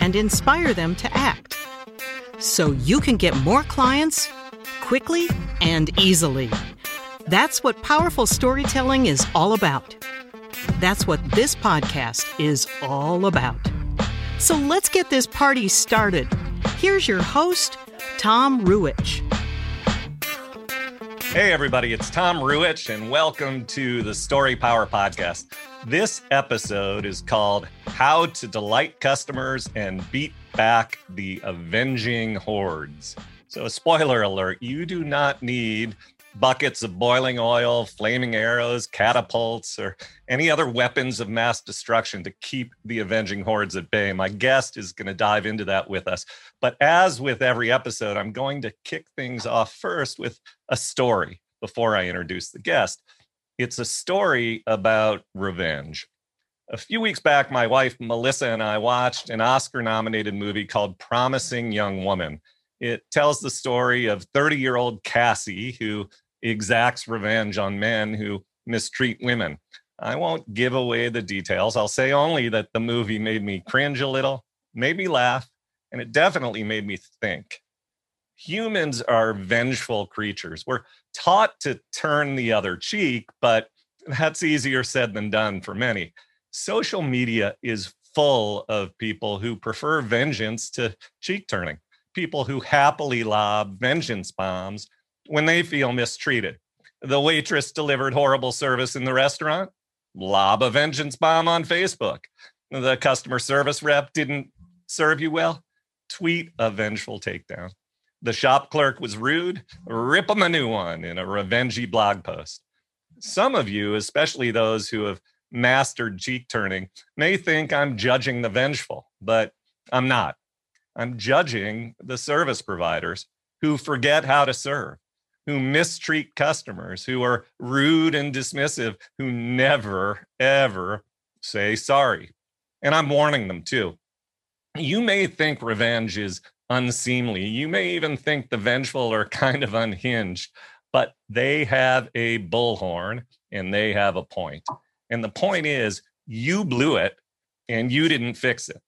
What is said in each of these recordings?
and inspire them to act so you can get more clients quickly and easily. That's what powerful storytelling is all about. That's what this podcast is all about. So let's get this party started. Here's your host, Tom Ruwitch. Hey, everybody, it's Tom Ruwitch, and welcome to the Story Power Podcast. This episode is called How to Delight Customers and Beat Back the Avenging Hordes. So, a spoiler alert, you do not need buckets of boiling oil, flaming arrows, catapults, or any other weapons of mass destruction to keep the avenging hordes at bay. My guest is going to dive into that with us. But as with every episode, I'm going to kick things off first with a story before I introduce the guest. It's a story about revenge. A few weeks back, my wife Melissa and I watched an Oscar nominated movie called Promising Young Woman. It tells the story of 30 year old Cassie, who exacts revenge on men who mistreat women. I won't give away the details. I'll say only that the movie made me cringe a little, made me laugh, and it definitely made me think. Humans are vengeful creatures. We're taught to turn the other cheek, but that's easier said than done for many. Social media is full of people who prefer vengeance to cheek turning, people who happily lob vengeance bombs when they feel mistreated. The waitress delivered horrible service in the restaurant, lob a vengeance bomb on Facebook. The customer service rep didn't serve you well, tweet a vengeful takedown. The shop clerk was rude, rip them a new one in a revengey blog post. Some of you, especially those who have mastered cheek turning, may think I'm judging the vengeful, but I'm not. I'm judging the service providers who forget how to serve who mistreat customers, who are rude and dismissive, who never, ever say sorry. And I'm warning them too. You may think revenge is unseemly. You may even think the vengeful are kind of unhinged, but they have a bullhorn and they have a point. And the point is, you blew it and you didn't fix it.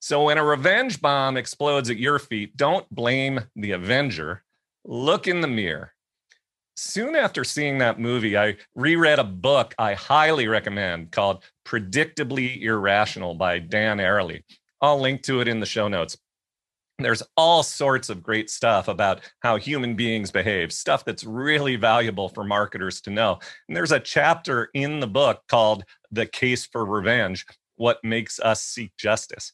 So when a revenge bomb explodes at your feet, don't blame the Avenger look in the mirror. Soon after seeing that movie, I reread a book I highly recommend called Predictably Irrational by Dan Ariely. I'll link to it in the show notes. There's all sorts of great stuff about how human beings behave, stuff that's really valuable for marketers to know. And there's a chapter in the book called The Case for Revenge What Makes Us Seek Justice.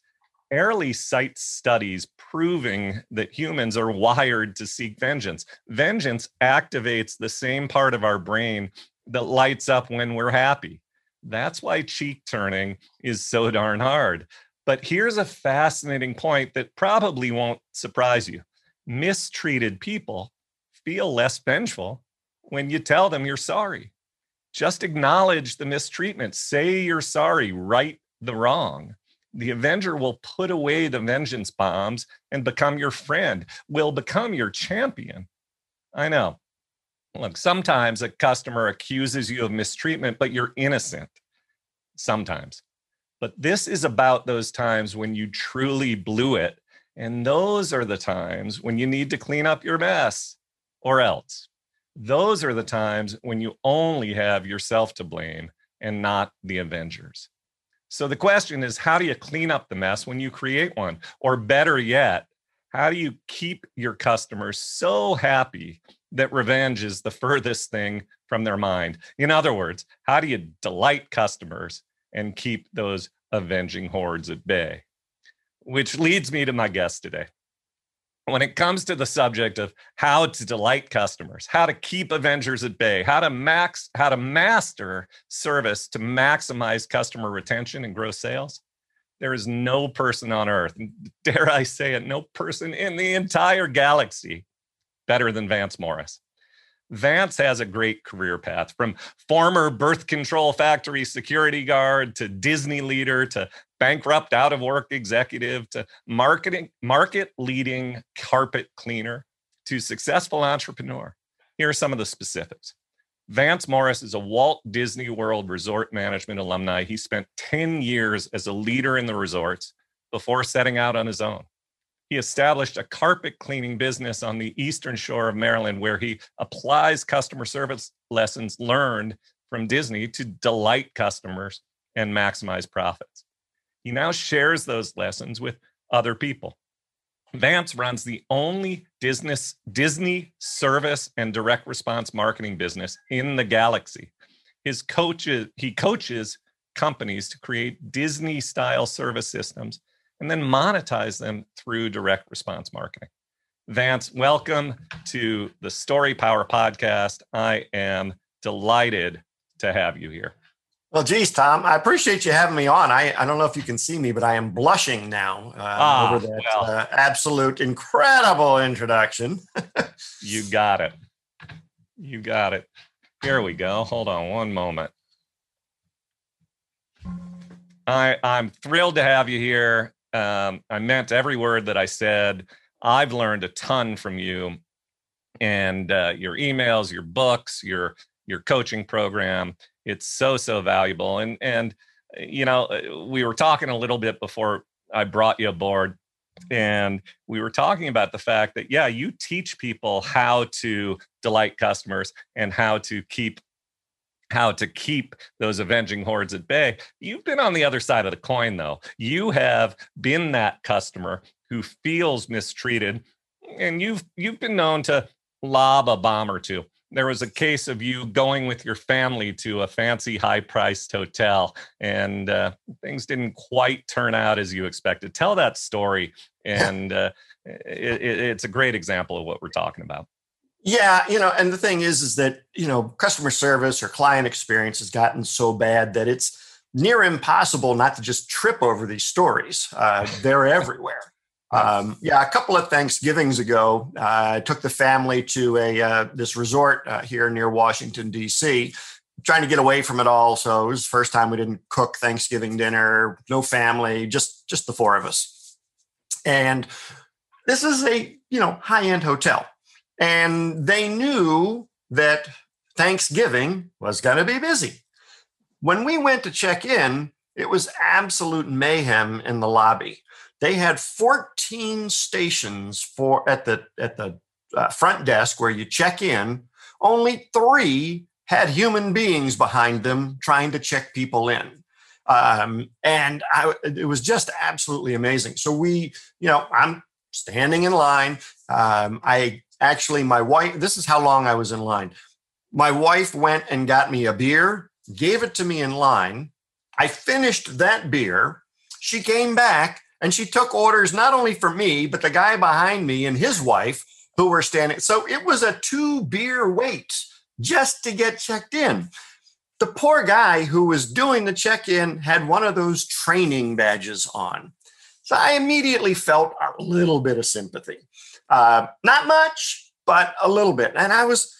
Ariely cites studies proving that humans are wired to seek vengeance. Vengeance activates the same part of our brain that lights up when we're happy. That's why cheek turning is so darn hard. But here's a fascinating point that probably won't surprise you mistreated people feel less vengeful when you tell them you're sorry. Just acknowledge the mistreatment, say you're sorry, right the wrong the Avenger will put away the vengeance bombs and become your friend, will become your champion. I know. Look, sometimes a customer accuses you of mistreatment, but you're innocent. Sometimes. But this is about those times when you truly blew it. And those are the times when you need to clean up your mess or else. Those are the times when you only have yourself to blame and not the Avengers. So the question is, how do you clean up the mess when you create one? Or better yet, how do you keep your customers so happy that revenge is the furthest thing from their mind? In other words, how do you delight customers and keep those avenging hordes at bay? Which leads me to my guest today when it comes to the subject of how to delight customers, how to keep Avengers at bay, how to max, how to master service to maximize customer retention and grow sales, There is no person on earth, dare I say it, no person in the entire galaxy better than Vance Morris. Vance has a great career path from former birth control factory security guard to Disney leader to bankrupt out of work executive to marketing market leading carpet cleaner to successful entrepreneur. Here are some of the specifics. Vance Morris is a Walt Disney World Resort Management alumni. He spent 10 years as a leader in the resorts before setting out on his own. He established a carpet cleaning business on the eastern shore of Maryland where he applies customer service lessons learned from Disney to delight customers and maximize profits. He now shares those lessons with other people. Vance runs the only Disney, Disney service and direct response marketing business in the galaxy. His coaches, he coaches companies to create Disney style service systems and then monetize them through direct response marketing. Vance, welcome to the Story Power podcast. I am delighted to have you here. Well, geez, Tom, I appreciate you having me on. I, I don't know if you can see me, but I am blushing now uh, ah, over that well. uh, absolute incredible introduction. you got it. You got it. Here we go. Hold on one moment. I, I'm thrilled to have you here. Um, I meant every word that I said. I've learned a ton from you and uh, your emails, your books, your your coaching program. It's so so valuable. And and you know, uh, we were talking a little bit before I brought you aboard, and we were talking about the fact that yeah, you teach people how to delight customers and how to keep how to keep those avenging hordes at bay. You've been on the other side of the coin, though. You have been that customer who feels mistreated, and you've you've been known to lob a bomb or two. There was a case of you going with your family to a fancy, high-priced hotel, and uh, things didn't quite turn out as you expected. Tell that story, and uh, it, it, it's a great example of what we're talking about. Yeah, you know, and the thing is, is that you know, customer service or client experience has gotten so bad that it's near impossible not to just trip over these stories. Uh, they're everywhere. Um, yeah, a couple of Thanksgivings ago, uh, I took the family to a uh, this resort uh, here near Washington D.C. Trying to get away from it all, so it was the first time we didn't cook Thanksgiving dinner. No family, just just the four of us. And this is a you know high end hotel. And they knew that Thanksgiving was going to be busy. When we went to check in, it was absolute mayhem in the lobby. They had 14 stations for at the at the uh, front desk where you check in. Only three had human beings behind them trying to check people in. Um, and I, it was just absolutely amazing. So we, you know, I'm standing in line. Um, I actually, my wife, this is how long I was in line. My wife went and got me a beer, gave it to me in line. I finished that beer. She came back and she took orders not only for me, but the guy behind me and his wife who were standing. So it was a two beer wait just to get checked in. The poor guy who was doing the check in had one of those training badges on. So I immediately felt a little bit of sympathy. Uh, not much, but a little bit. And I was,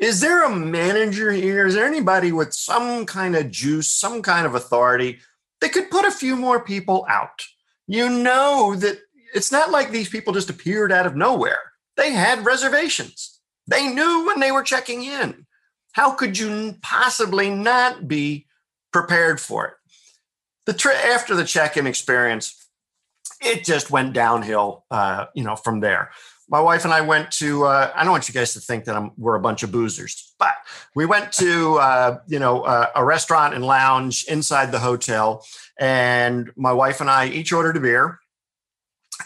is there a manager here? Is there anybody with some kind of juice, some kind of authority that could put a few more people out? You know that it's not like these people just appeared out of nowhere. They had reservations. They knew when they were checking in. How could you possibly not be prepared for it? The tri- after the check-in experience, it just went downhill, uh, you know, from there my wife and I went to. Uh, I don't want you guys to think that I'm, we're a bunch of boozers, but we went to uh, you know uh, a restaurant and lounge inside the hotel, and my wife and I each ordered a beer,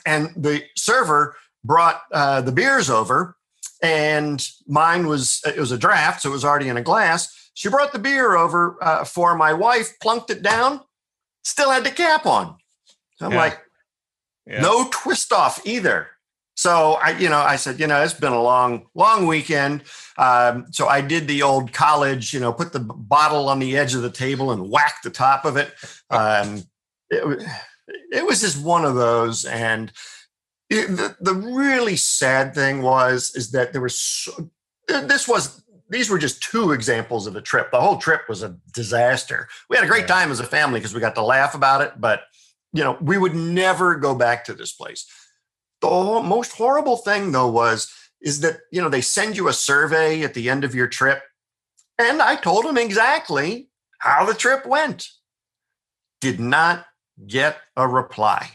and the server brought uh, the beers over, and mine was it was a draft, so it was already in a glass. She brought the beer over uh, for my wife, plunked it down, still had the cap on. So I'm yeah. like, yeah. no twist off either. So I, you know, I said, you know, it's been a long, long weekend. Um, so I did the old college, you know, put the bottle on the edge of the table and whack the top of it. Um, it it was just one of those. And it, the, the really sad thing was, is that there was, so, this was, these were just two examples of the trip. The whole trip was a disaster. We had a great time as a family because we got to laugh about it, but you know, we would never go back to this place. The most horrible thing though was is that you know they send you a survey at the end of your trip and i told them exactly how the trip went. Did not get a reply.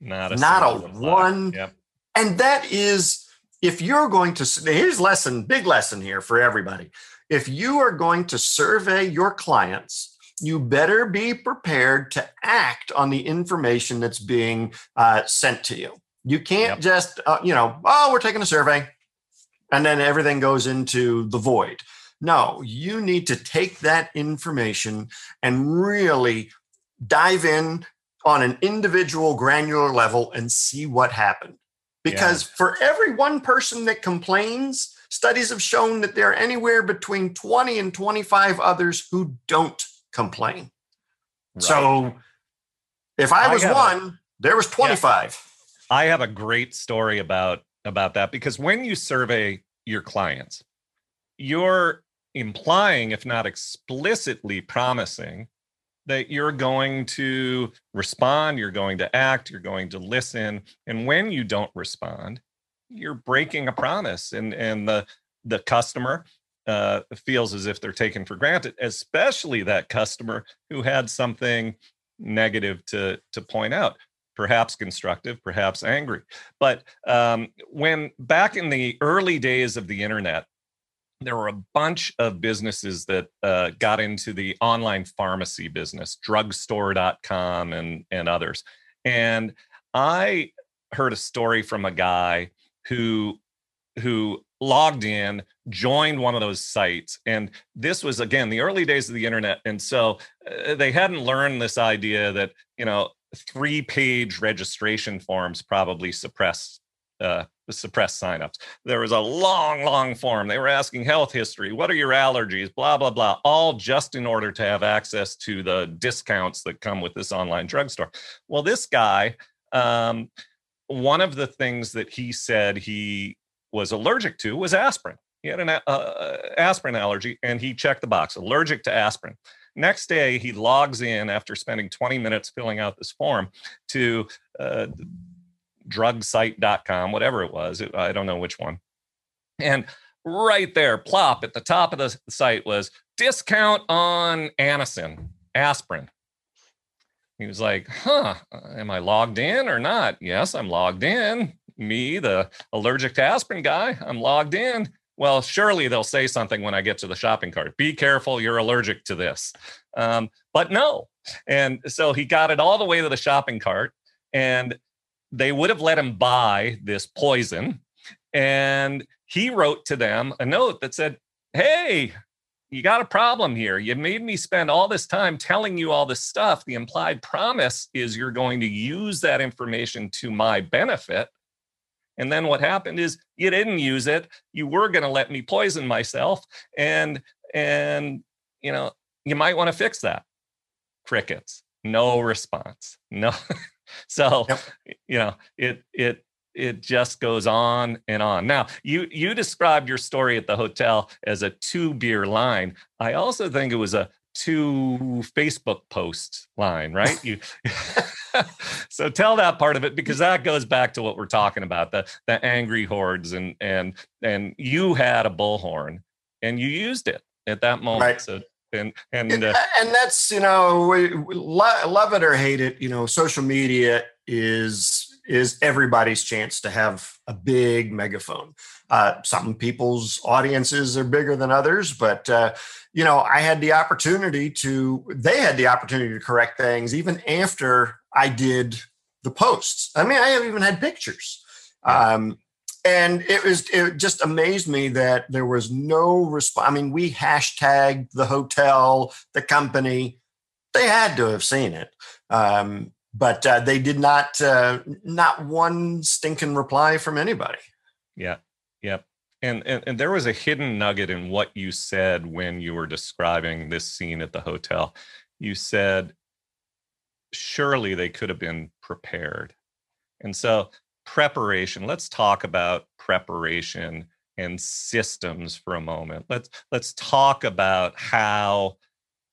Not a, not a one. Yep. and that is if you're going to here's lesson big lesson here for everybody. If you are going to survey your clients you better be prepared to act on the information that's being uh, sent to you you can't yep. just uh, you know oh we're taking a survey and then everything goes into the void. No, you need to take that information and really dive in on an individual granular level and see what happened. Because yeah. for every one person that complains, studies have shown that there are anywhere between 20 and 25 others who don't complain. Right. So if I was I one, there was 25. Yeah. I have a great story about about that because when you survey your clients, you're implying, if not explicitly promising, that you're going to respond, you're going to act, you're going to listen. And when you don't respond, you're breaking a promise. And, and the, the customer uh, feels as if they're taken for granted, especially that customer who had something negative to, to point out perhaps constructive, perhaps angry. But um, when back in the early days of the internet, there were a bunch of businesses that uh, got into the online pharmacy business, drugstore.com and, and others. And I heard a story from a guy who who logged in joined one of those sites and this was again the early days of the internet and so uh, they hadn't learned this idea that you know three page registration forms probably suppress uh, suppress signups. There was a long, long form. They were asking health history, what are your allergies, blah, blah, blah, all just in order to have access to the discounts that come with this online drugstore. Well, this guy, um, one of the things that he said he was allergic to was aspirin. He had an uh, aspirin allergy and he checked the box allergic to aspirin. Next day, he logs in after spending 20 minutes filling out this form to uh, drugsite.com, whatever it was. I don't know which one. And right there, plop at the top of the site was discount on Anacin, aspirin. He was like, huh, am I logged in or not? Yes, I'm logged in. Me, the allergic to aspirin guy, I'm logged in well, surely they'll say something when I get to the shopping cart. Be careful, you're allergic to this. Um, but no. And so he got it all the way to the shopping cart, and they would have let him buy this poison. And he wrote to them a note that said, Hey, you got a problem here. You made me spend all this time telling you all this stuff. The implied promise is you're going to use that information to my benefit. And then what happened is you didn't use it. You were going to let me poison myself. And, and, you know, you might want to fix that. Crickets, no response. No. so, yep. you know, it, it, it just goes on and on. Now, you you described your story at the hotel as a two beer line. I also think it was a two Facebook post line, right? You so tell that part of it because that goes back to what we're talking about the the angry hordes and and and you had a bullhorn and you used it at that moment. Right. So and and uh, and that's you know we, we love it or hate it. You know, social media is is everybody's chance to have a big megaphone. Uh, some people's audiences are bigger than others, but uh, you know, I had the opportunity to. They had the opportunity to correct things even after I did the posts. I mean, I have even had pictures. Um, and it was it just amazed me that there was no response. I mean, we hashtagged the hotel, the company. They had to have seen it, um, but uh, they did not. Uh, not one stinking reply from anybody. Yeah, yep. And, and and there was a hidden nugget in what you said when you were describing this scene at the hotel. You said surely they could have been prepared. And so, preparation, let's talk about preparation and systems for a moment. Let's let's talk about how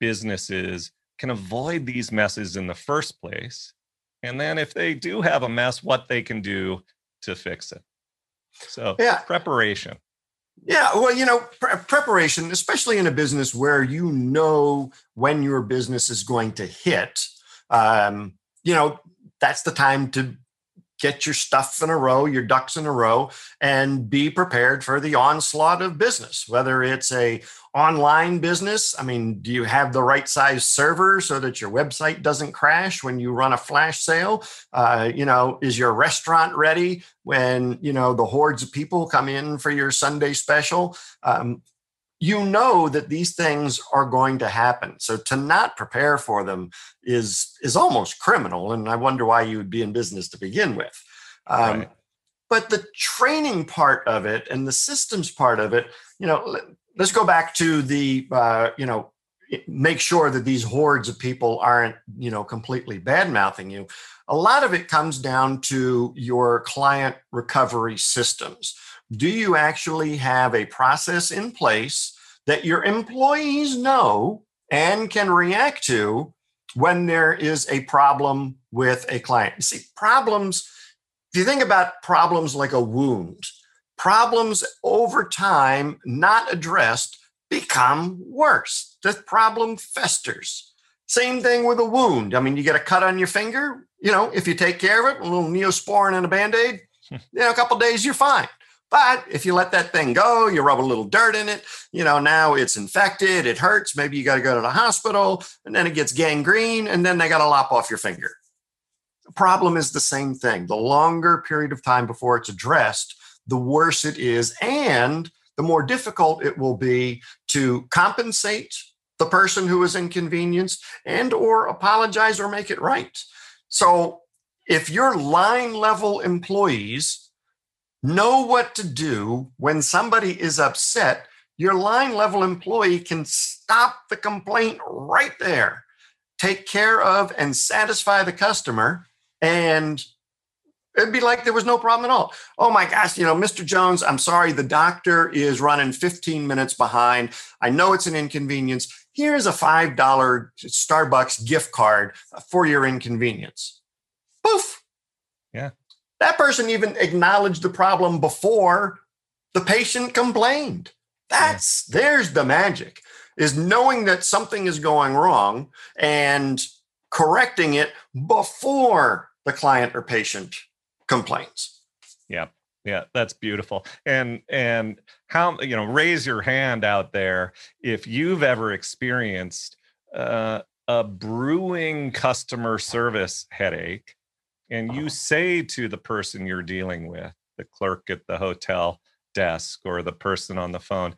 businesses can avoid these messes in the first place. And then if they do have a mess, what they can do to fix it. So, yeah. preparation. Yeah, well, you know, pre- preparation, especially in a business where you know when your business is going to hit, um, you know, that's the time to get your stuff in a row, your ducks in a row, and be prepared for the onslaught of business. Whether it's a online business, I mean, do you have the right size server so that your website doesn't crash when you run a flash sale? Uh, you know, is your restaurant ready when you know the hordes of people come in for your Sunday special? Um, you know that these things are going to happen so to not prepare for them is is almost criminal and i wonder why you would be in business to begin with um, right. but the training part of it and the systems part of it you know let, us go back to the uh, you know make sure that these hordes of people aren't you know completely bad mouthing you a lot of it comes down to your client recovery systems do you actually have a process in place that your employees know and can react to when there is a problem with a client? You see, problems, if you think about problems like a wound, problems over time not addressed become worse. The problem festers. Same thing with a wound. I mean, you get a cut on your finger, you know, if you take care of it, a little neosporin and a band aid, hmm. you know, a couple days, you're fine. But if you let that thing go, you rub a little dirt in it, you know, now it's infected, it hurts. Maybe you got to go to the hospital and then it gets gangrene and then they got to lop off your finger. The problem is the same thing. The longer period of time before it's addressed, the worse it is. And the more difficult it will be to compensate the person who is inconvenienced and or apologize or make it right. So if your line level employees know what to do when somebody is upset, your line level employee can stop the complaint right there, take care of and satisfy the customer, and it'd be like there was no problem at all. Oh my gosh, you know, Mr. Jones, I'm sorry, the doctor is running 15 minutes behind. I know it's an inconvenience. Here's a $5 Starbucks gift card for your inconvenience. Poof. Yeah. That person even acknowledged the problem before the patient complained. That's there's the magic is knowing that something is going wrong and correcting it before the client or patient complains. Yeah. Yeah, that's beautiful. And and how you know, raise your hand out there if you've ever experienced uh, a brewing customer service headache and you say to the person you're dealing with, the clerk at the hotel desk or the person on the phone,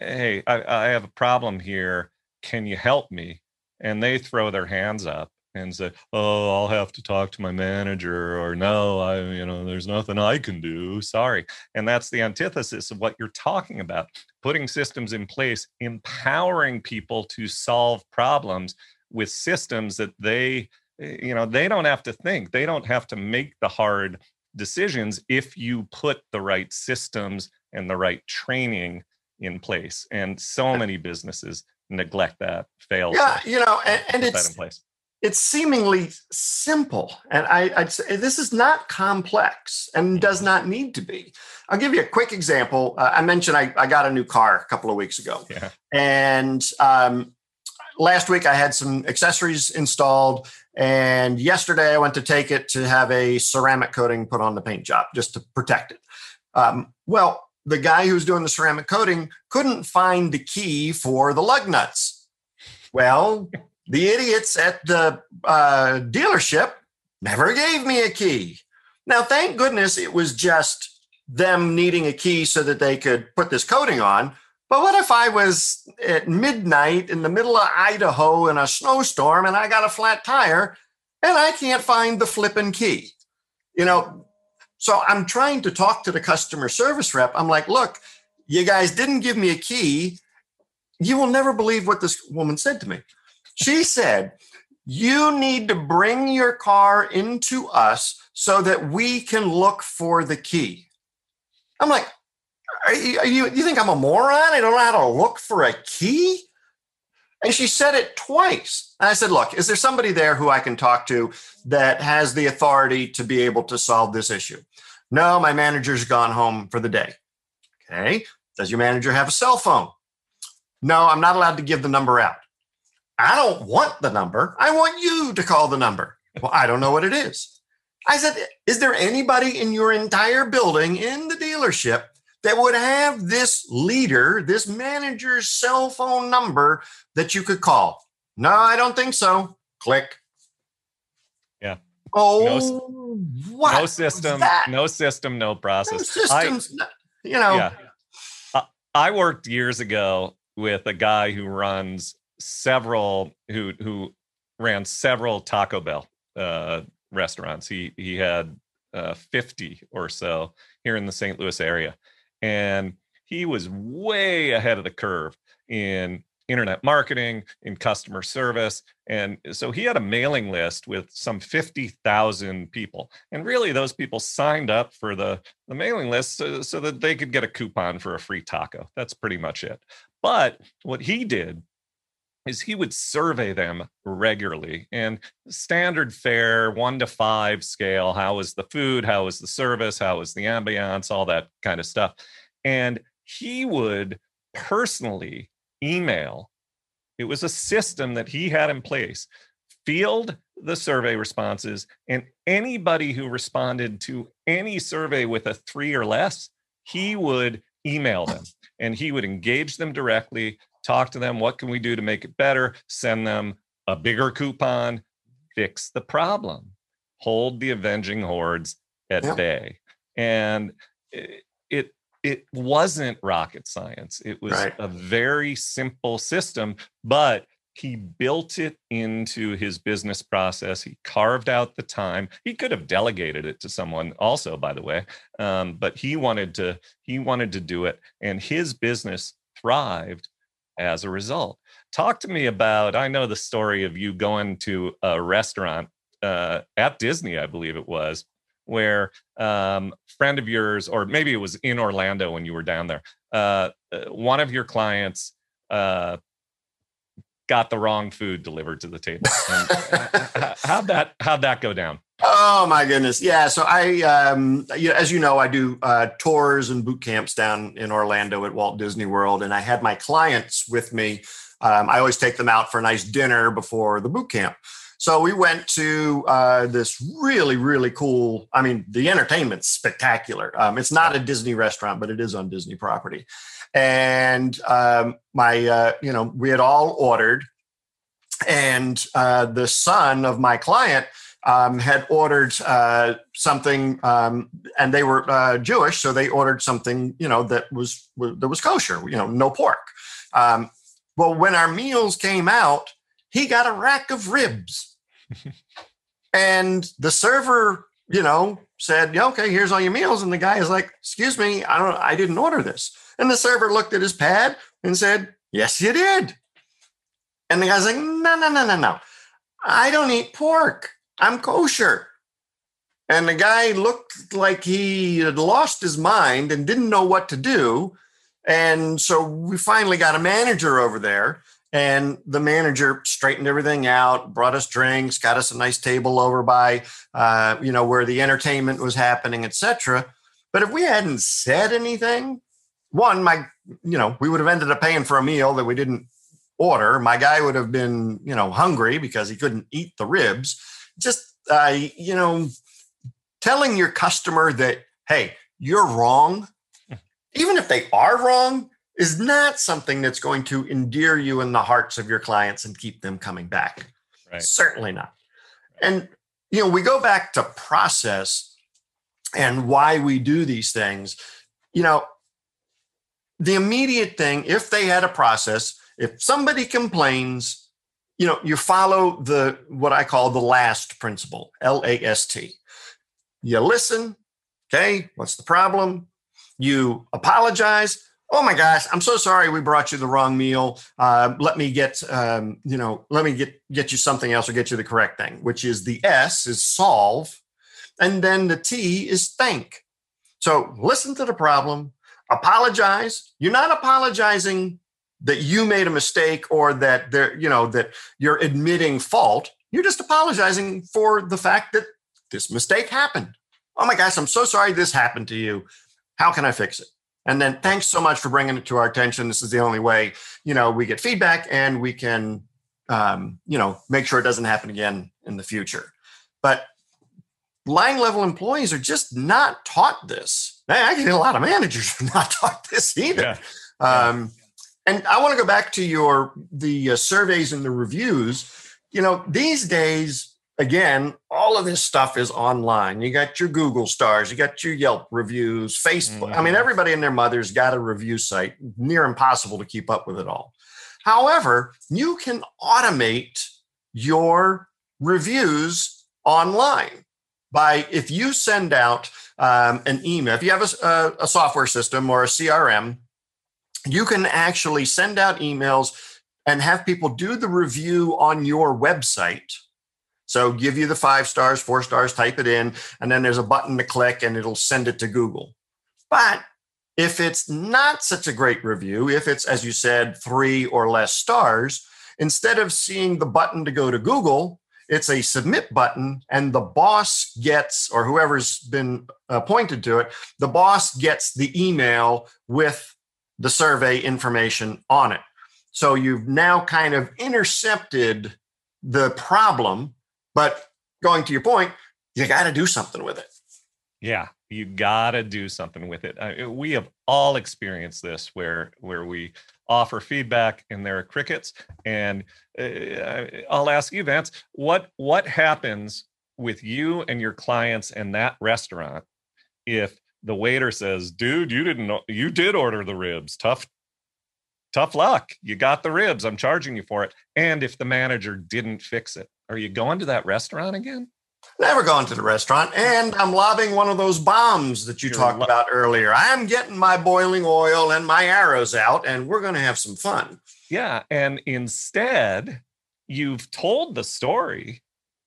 hey, I, I have a problem here. Can you help me? And they throw their hands up and say, "Oh, I'll have to talk to my manager," or "No, I, you know, there's nothing I can do. Sorry." And that's the antithesis of what you're talking about: putting systems in place, empowering people to solve problems with systems that they Eh, you know they don't have to think they don't have to make the hard decisions if you put the right systems and the right training in place and so many businesses neglect that fail yeah you know and, and it's it's seemingly simple and I, i'd say this is not complex and does not need to be i'll give you a quick example uh, i mentioned I, I got a new car a couple of weeks ago yeah. and um, last week I had some accessories installed, and yesterday I went to take it to have a ceramic coating put on the paint job just to protect it. Um, well, the guy who's doing the ceramic coating couldn't find the key for the lug nuts. Well, the idiots at the uh, dealership never gave me a key. Now, thank goodness it was just them needing a key so that they could put this coating on but what if I was at midnight in the middle of Idaho in a snowstorm and I got a flat tire and I can't find the flipping key? You know, so I'm trying to talk to the customer service rep. I'm like, look, you guys didn't give me a key. You will never believe what this woman said to me. She said, You need to bring your car into us so that we can look for the key. I'm like, are you, are you, you think I'm a moron? I don't know how to look for a key? And she said it twice. And I said, Look, is there somebody there who I can talk to that has the authority to be able to solve this issue? No, my manager's gone home for the day. Okay. Does your manager have a cell phone? No, I'm not allowed to give the number out. I don't want the number. I want you to call the number. Well, I don't know what it is. I said, Is there anybody in your entire building in the dealership that would have this leader, this manager's cell phone number that you could call? No, I don't think so. Click. Yeah. Oh, no, what? No system, no system, no process. No systems, I, you know. Yeah. I worked years ago with a guy who runs several who who ran several Taco Bell uh, restaurants. He he had uh, 50 or so here in the St. Louis area. And he was way ahead of the curve in internet marketing, in customer service. And so he had a mailing list with some 50,000 people. And really, those people signed up for the, the mailing list so, so that they could get a coupon for a free taco. That's pretty much it. But what he did is he would survey them regularly and standard fare one to five scale how was the food how was the service how was the ambiance all that kind of stuff. And he would personally email it was a system that he had in place field the survey responses and anybody who responded to any survey with a three or less he would email them and he would engage them directly talk to them. What can we do to make it better? Send them a bigger coupon, fix the problem, hold the avenging hordes at yeah. bay. And it, it, it wasn't rocket science. It was right. a very simple system, but he built it into his business process. He carved out the time. He could have delegated it to someone also, by the way, um, but he wanted to. He wanted to do it, and his business thrived as a result. Talk to me about, I know the story of you going to a restaurant uh, at Disney, I believe it was, where um, friend of yours, or maybe it was in Orlando when you were down there, uh, uh one of your clients uh, got the wrong food delivered to the table. How'd that how'd that go down? Oh my goodness, yeah. So I, um, as you know, I do uh, tours and boot camps down in Orlando at Walt Disney World, and I had my clients with me. Um, I always take them out for a nice dinner before the boot camp. So we went to uh, this really, really cool. I mean, the entertainment's spectacular. Um, it's not a Disney restaurant, but it is on Disney property. And um, my, uh, you know, we had all ordered, and uh, the son of my client um, had ordered uh, something, um, and they were uh, Jewish, so they ordered something, you know, that was that was kosher, you know, no pork. Um, well, when our meals came out, he got a rack of ribs, and the server, you know, said, yeah, "Okay, here's all your meals," and the guy is like, "Excuse me, I don't, I didn't order this." And the server looked at his pad and said, "Yes, you did." And the guy's like, "No, no, no, no, no." I don't eat pork. I'm kosher. And the guy looked like he had lost his mind and didn't know what to do. And so we finally got a manager over there, and the manager straightened everything out, brought us drinks, got us a nice table over by, uh, you know, where the entertainment was happening, etc. But if we hadn't said anything, one, my, you know, we would have ended up paying for a meal that we didn't order. My guy would have been, you know, hungry because he couldn't eat the ribs just uh, you know telling your customer that hey you're wrong even if they are wrong is not something that's going to endear you in the hearts of your clients and keep them coming back right. certainly not and you know we go back to process and why we do these things you know the immediate thing if they had a process if somebody complains you know, you follow the what I call the last principle, L A S T. You listen, okay, what's the problem? You apologize. oh my gosh, I'm so sorry we brought you the wrong meal. Uh, let me get, um, you know, let me get get you something else or get you the correct thing, which is the S is solve, and then the T is thank. So listen to the problem, apologize. You're not apologizing that you made a mistake or that there, you know, that you're admitting fault. You're just apologizing for the fact that this mistake happened. Oh my gosh, I'm so sorry this happened to you. How can I fix it? And then thanks so much for bringing it to our attention. This is the only way, you know, we get feedback and we can, um, you know, make sure it doesn't happen again in the future. But line level employees are just not taught this. Actually, a lot of managers are not taught this either. Yeah. Um, and I want to go back to your the uh, surveys and the reviews. You know, these days again, all of this stuff is online. You got your Google stars, you got your Yelp reviews, Facebook. Mm-hmm. I mean, mm-hmm. everybody and their mother's got a review site, near impossible to keep up with it all. However, you can automate your reviews online by if you send out um, an email, if you have a, a, a software system or a CRM, you can actually send out emails and have people do the review on your website so give you the five stars, four stars, type it in, and then there's a button to click and it'll send it to Google. But if it's not such a great review, if it's, as you said, three or less stars, instead of seeing the button to go to Google, it's a submit button, and the boss gets, or whoever's been appointed to it, the boss gets the email with the survey information on it. So you've now kind of intercepted the problem but going to your point, you got to do something with it. Yeah, you got to do something with it. I, we have all experienced this where where we offer feedback and there are crickets. And uh, I'll ask you, Vance, what what happens with you and your clients and that restaurant if the waiter says, "Dude, you didn't you did order the ribs. Tough tough luck. You got the ribs. I'm charging you for it." And if the manager didn't fix it, are you going to that restaurant again? Never gone to the restaurant. And I'm lobbing one of those bombs that you You're talked lo- about earlier. I'm getting my boiling oil and my arrows out, and we're going to have some fun. Yeah. And instead, you've told the story.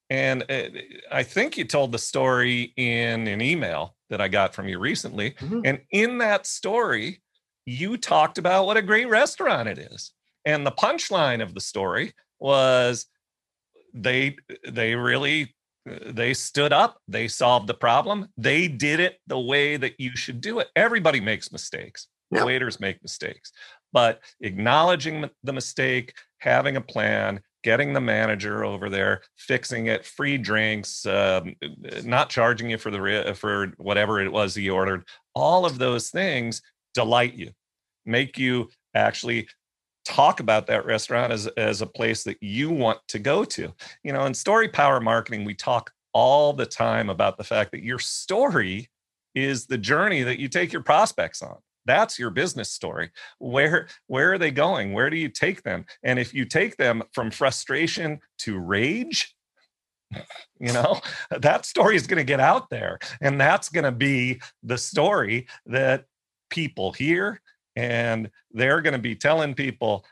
And uh, I think you told the story in an email that I got from you recently. Mm-hmm. And in that story, you talked about what a great restaurant it is. And the punchline of the story was they they really they stood up. They solved the problem. They did it the way that you should do it. Everybody makes mistakes. Yep. waiters make mistakes. But acknowledging the mistake having a plan getting the manager over there fixing it free drinks um, not charging you for the for whatever it was you ordered all of those things delight you make you actually talk about that restaurant as, as a place that you want to go to. You know, in story power marketing, we talk all the time about the fact that your story is the journey that you take your prospects on. That's your business story. Where where are they going? Where do you take them? And if you take them from frustration to rage you know that story is going to get out there. And that's going to be the story that people hear and they're going to be telling people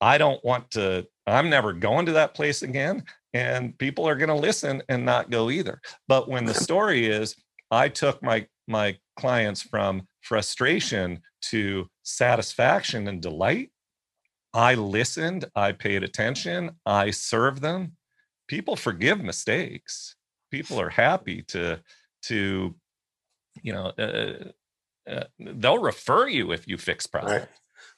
i don't want to i'm never going to that place again and people are going to listen and not go either. But when the story is i took my my clients from frustration to satisfaction and delight. I listened i paid attention i served them. People forgive mistakes. People are happy to to you know uh, uh, they'll refer you if you fix problems. Right.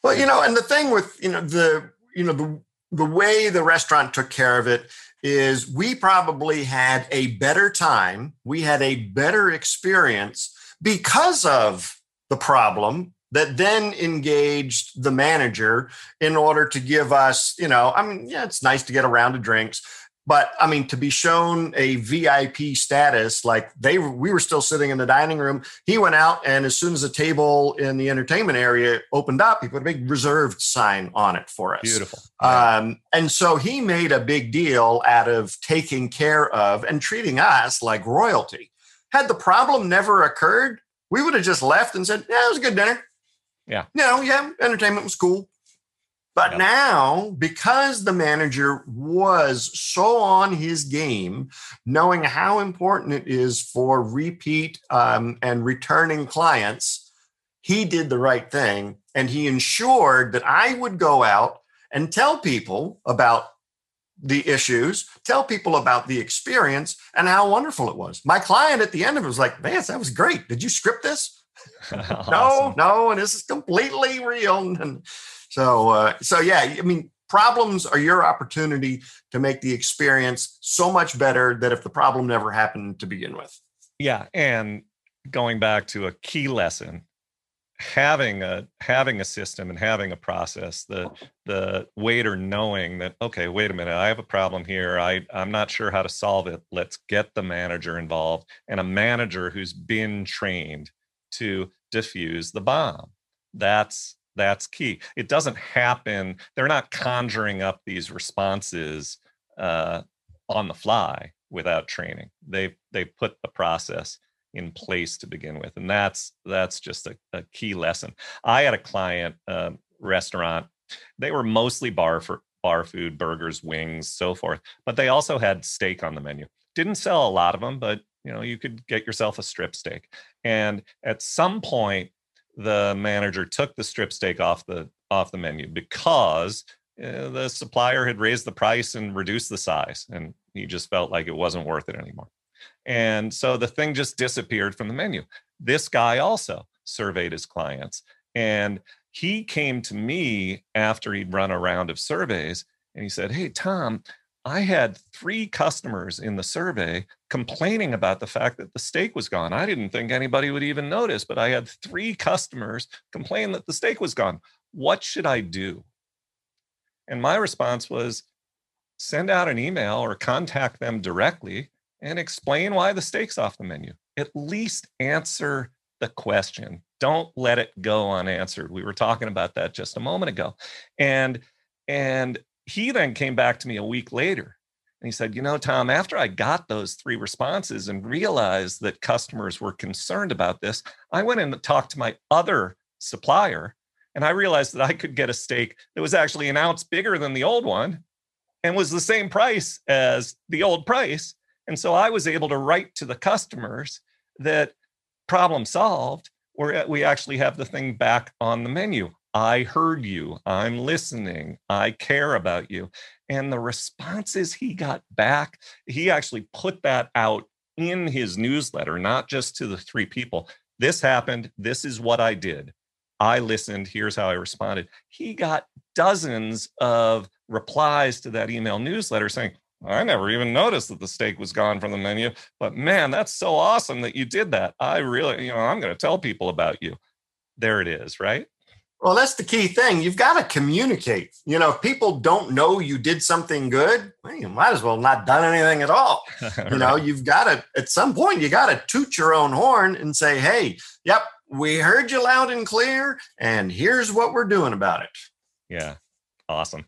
Well, you know, and the thing with you know the you know the the way the restaurant took care of it is we probably had a better time, we had a better experience because of the problem that then engaged the manager in order to give us, you know, I mean, yeah, it's nice to get a round of drinks, but I mean, to be shown a VIP status, like they we were still sitting in the dining room. He went out, and as soon as the table in the entertainment area opened up, he put a big reserved sign on it for us. Beautiful. Um, and so he made a big deal out of taking care of and treating us like royalty. Had the problem never occurred, we would have just left and said, "Yeah, it was a good dinner." Yeah. You know, yeah, entertainment was cool. But Yep. now, because the manager was so on his game, knowing how important it is for repeat um, and returning clients, he did the right thing. And he ensured that I would go out and tell people about the issues, tell people about the experience and how wonderful it was. My client at the end of it was like, Vance, that was great. Did you script this? No, no, and this is completely real. And so, uh, so yeah, I mean, problems are your opportunity to make the experience so much better that if the problem never happened to begin with. Yeah, and going back to a key lesson, having a having a system and having a process, the the waiter knowing that okay, wait a minute, I have a problem here. I I'm not sure how to solve it. Let's get the manager involved and a manager who's been trained to diffuse the bomb. That's that's key. It doesn't happen. They're not conjuring up these responses uh, on the fly without training. They they put the process in place to begin with, and that's that's just a, a key lesson. I had a client um, restaurant. They were mostly bar for bar food, burgers, wings, so forth, but they also had steak on the menu. Didn't sell a lot of them, but you know you could get yourself a strip steak. And at some point, the manager took the strip steak off the off the menu because uh, the supplier had raised the price and reduced the size and he just felt like it wasn't worth it anymore. And so the thing just disappeared from the menu. This guy also surveyed his clients and he came to me after he'd run a round of surveys and he said hey tom i had three customers in the survey complaining about the fact that the steak was gone i didn't think anybody would even notice but i had three customers complain that the steak was gone what should i do and my response was send out an email or contact them directly and explain why the steak's off the menu. At least answer the question. Don't let it go unanswered. We were talking about that just a moment ago. And and he then came back to me a week later and he said, "You know, Tom, after I got those three responses and realized that customers were concerned about this, I went and talked to my other supplier and I realized that I could get a steak that was actually an ounce bigger than the old one and was the same price as the old price. And so I was able to write to the customers that problem solved, we actually have the thing back on the menu. I heard you. I'm listening. I care about you. And the responses he got back, he actually put that out in his newsletter, not just to the three people. This happened. This is what I did. I listened. Here's how I responded. He got dozens of replies to that email newsletter saying, I never even noticed that the steak was gone from the menu, but man, that's so awesome that you did that. I really, you know, I'm going to tell people about you. There it is, right? Well, that's the key thing. You've got to communicate. You know, if people don't know you did something good, well, you might as well not done anything at all. You know, you've got to, at some point, you got to toot your own horn and say, hey, yep, we heard you loud and clear, and here's what we're doing about it. Yeah. Awesome.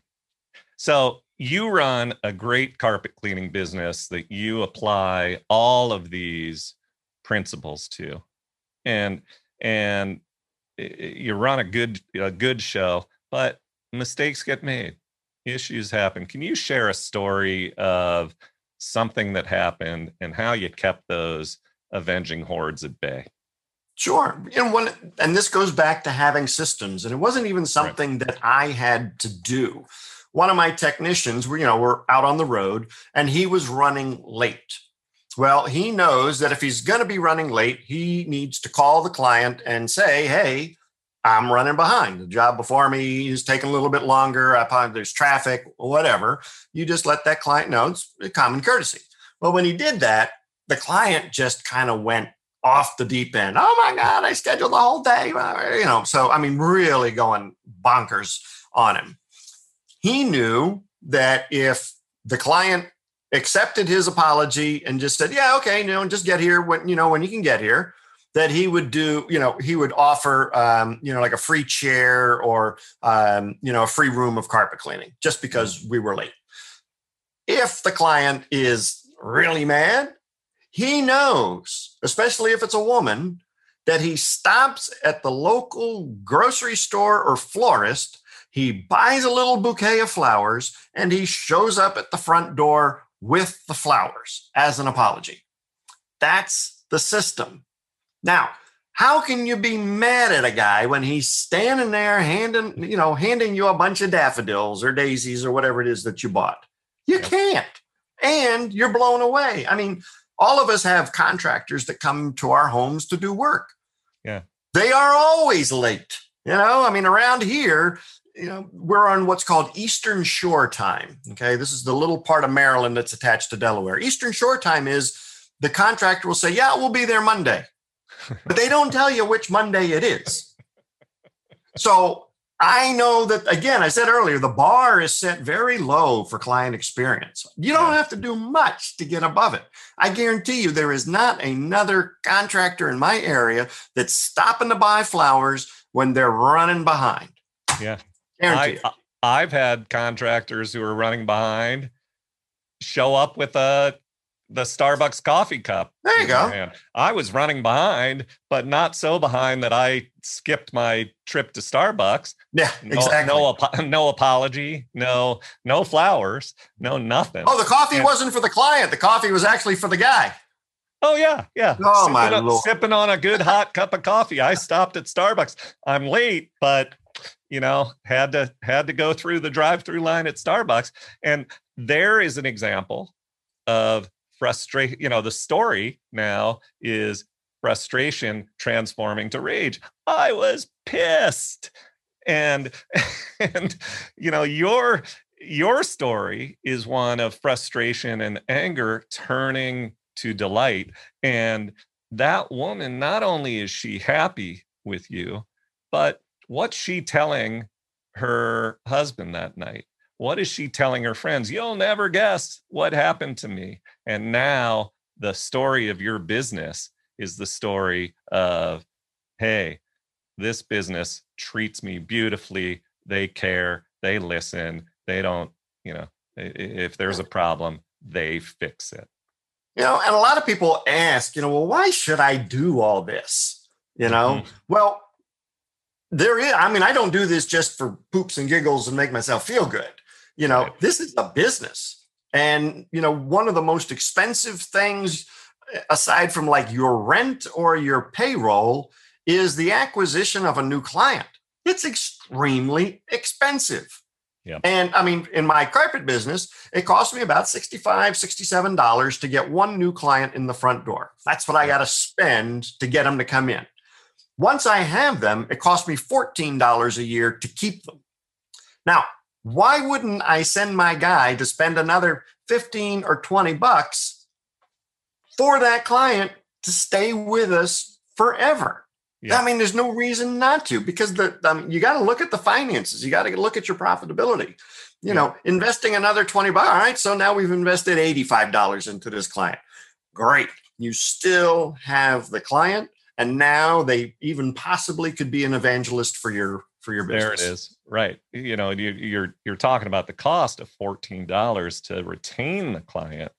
So you run a great carpet cleaning business that you apply all of these principles to. And and you run a good a good show, but mistakes get made. Issues happen. Can you share a story of something that happened and how you kept those avenging hordes at bay? Sure. You know, when, and this goes back to having systems, and it wasn't even something right. that I had to do. One of my technicians, were, you know, were out on the road, and he was running late. Well, he knows that if he's going to be running late, he needs to call the client and say, "Hey, I'm running behind. The job before me is taking a little bit longer. I there's traffic, whatever." You just let that client know. It's a common courtesy. Well, when he did that, the client just kind of went off the deep end. Oh my God, I scheduled the whole day. Uh, you know, so I mean, really going bonkers on him. He knew that if the client accepted his apology and just said, "Yeah, okay, you know, just get here when you know when you can get here," that he would do, you know, he would offer, um, you know, like a free chair or um, you know a free room of carpet cleaning just because we were late. If the client is really mad he knows, especially if it's a woman, that he stops at the local grocery store or florist. He buys a little bouquet of flowers and he shows up at the front door with the flowers as an apology. That's the system. Now, how can you be mad at a guy when he's standing there handing, you know, handing you a bunch of daffodils or daisies or whatever it is that you bought? You can't. And you're blown away. I mean, all of us have contractors that come to our homes to do work. Yeah. They are always late. You know, I mean, around here, you know, we're on what's called Eastern Shore time. Okay. This is the little part of Maryland that's attached to Delaware. Eastern Shore time is the contractor will say, Yeah, we'll be there Monday but they don't tell you which Monday it is. So I know that, again, I said earlier, the bar is set very low for client experience. You don't have to do much to get above it. I guarantee you, there is not another contractor in my area that's stopping to buy flowers when they're running behind. Yeah. Guarantee I, I've had contractors who are running behind show up with a the Starbucks coffee cup. There you go. I was running behind, but not so behind that I skipped my trip to Starbucks. Yeah, no, exactly. No, no apology, no, no flowers, no nothing. Oh, the coffee and, wasn't for the client. The coffee was actually for the guy. Oh yeah, yeah. Oh sipping my on, lord! Sipping on a good hot cup of coffee. I stopped at Starbucks. I'm late, but you know had to had to go through the drive-through line at Starbucks, and there is an example of frustration you know the story now is frustration transforming to rage. I was pissed. And and you know your your story is one of frustration and anger turning to delight. And that woman not only is she happy with you but what's she telling her husband that night what is she telling her friends? You'll never guess what happened to me. And now the story of your business is the story of, hey, this business treats me beautifully. They care, they listen, they don't, you know, if there's a problem, they fix it. You know, and a lot of people ask, you know, well, why should I do all this? You know, mm-hmm. well, there is, I mean, I don't do this just for poops and giggles and make myself feel good. You know, right. this is a business. And, you know, one of the most expensive things, eh, aside from like your rent or your payroll, is the acquisition of a new client. It's extremely expensive. Yeah. And I mean, in my carpet business, it cost me about $65, $67 to get one new client in the front door. That's what I got to spend to get them to come in. Once I have them, it costs me $14 a year to keep them. Now, why wouldn't I send my guy to spend another 15 or 20 bucks for that client to stay with us forever? Yeah. I mean, there's no reason not to because the um, you got to look at the finances. You got to look at your profitability. You yeah. know, investing another 20 bucks. All right, so now we've invested $85 into this client. Great. You still have the client and now they even possibly could be an evangelist for your for your business. There it is. Right. You know, you, you're you're talking about the cost of fourteen dollars to retain the client,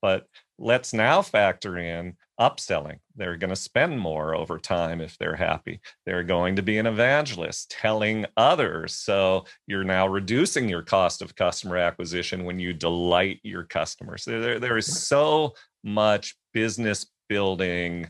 but let's now factor in upselling. They're going to spend more over time if they're happy. They're going to be an evangelist telling others. So you're now reducing your cost of customer acquisition when you delight your customers. There, there is so much business building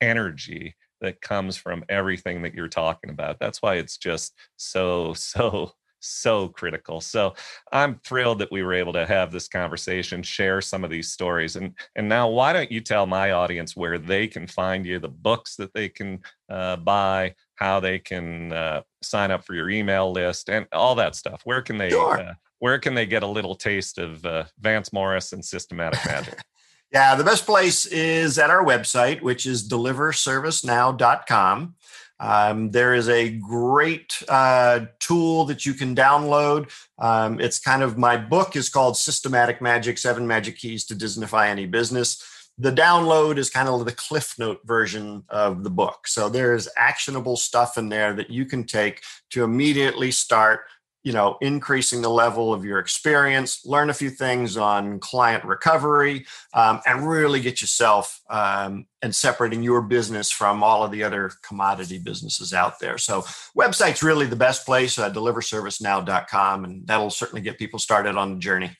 energy that comes from everything that you're talking about. That's why it's just so, so, so critical. So I'm thrilled that we were able to have this conversation, share some of these stories. And and now why don't you tell my audience where they can find you, the books that they can uh, buy, how they can uh, sign up for your email list and all that stuff. Where can they sure. uh, where can they get a little taste of uh, Vance Morris and systematic magic? Yeah, the best place is at our website, which is deliverservicenow.com. Um, there is a great uh, tool that you can download. Um, it's kind of my book is called Systematic Magic Seven Magic Keys to Disnify Any Business. The download is kind of the Cliff Note version of the book. So there's actionable stuff in there that you can take to immediately start you know, increasing the level of your experience, learn a few things on client recovery, um, and really get yourself um, and separating your business from all of the other commodity businesses out there. So, website's really the best place, uh, deliverservicenow.com, and that'll certainly get people started on the journey.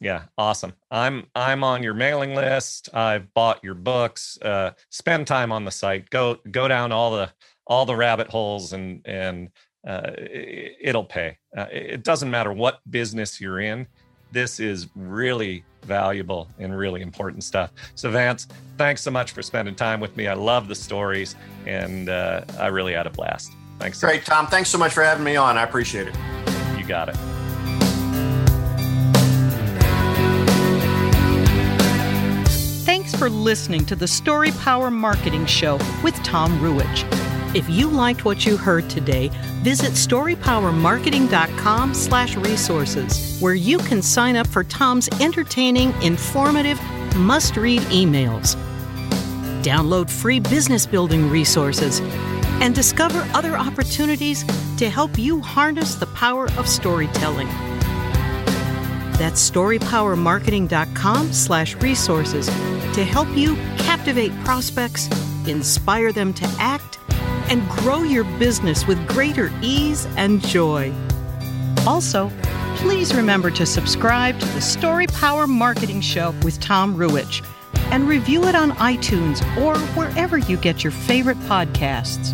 Yeah, awesome. I'm I'm on your mailing list. I've bought your books. Uh, spend time on the site. Go go down all the all the rabbit holes and and uh, it'll pay. Uh, it doesn't matter what business you're in. This is really valuable and really important stuff. So, Vance, thanks so much for spending time with me. I love the stories, and uh, I really had a blast. Thanks. Great, much. Tom. Thanks so much for having me on. I appreciate it. You got it. Thanks for listening to the Story Power Marketing Show with Tom Ruwitch. If you liked what you heard today, visit storypowermarketing.com slash resources, where you can sign up for Tom's entertaining, informative, must-read emails. Download free business building resources and discover other opportunities to help you harness the power of storytelling. That's storypowermarketing.com slash resources to help you captivate prospects, inspire them to act, and grow your business with greater ease and joy. Also, please remember to subscribe to the Story Power Marketing Show with Tom Ruwitch and review it on iTunes or wherever you get your favorite podcasts.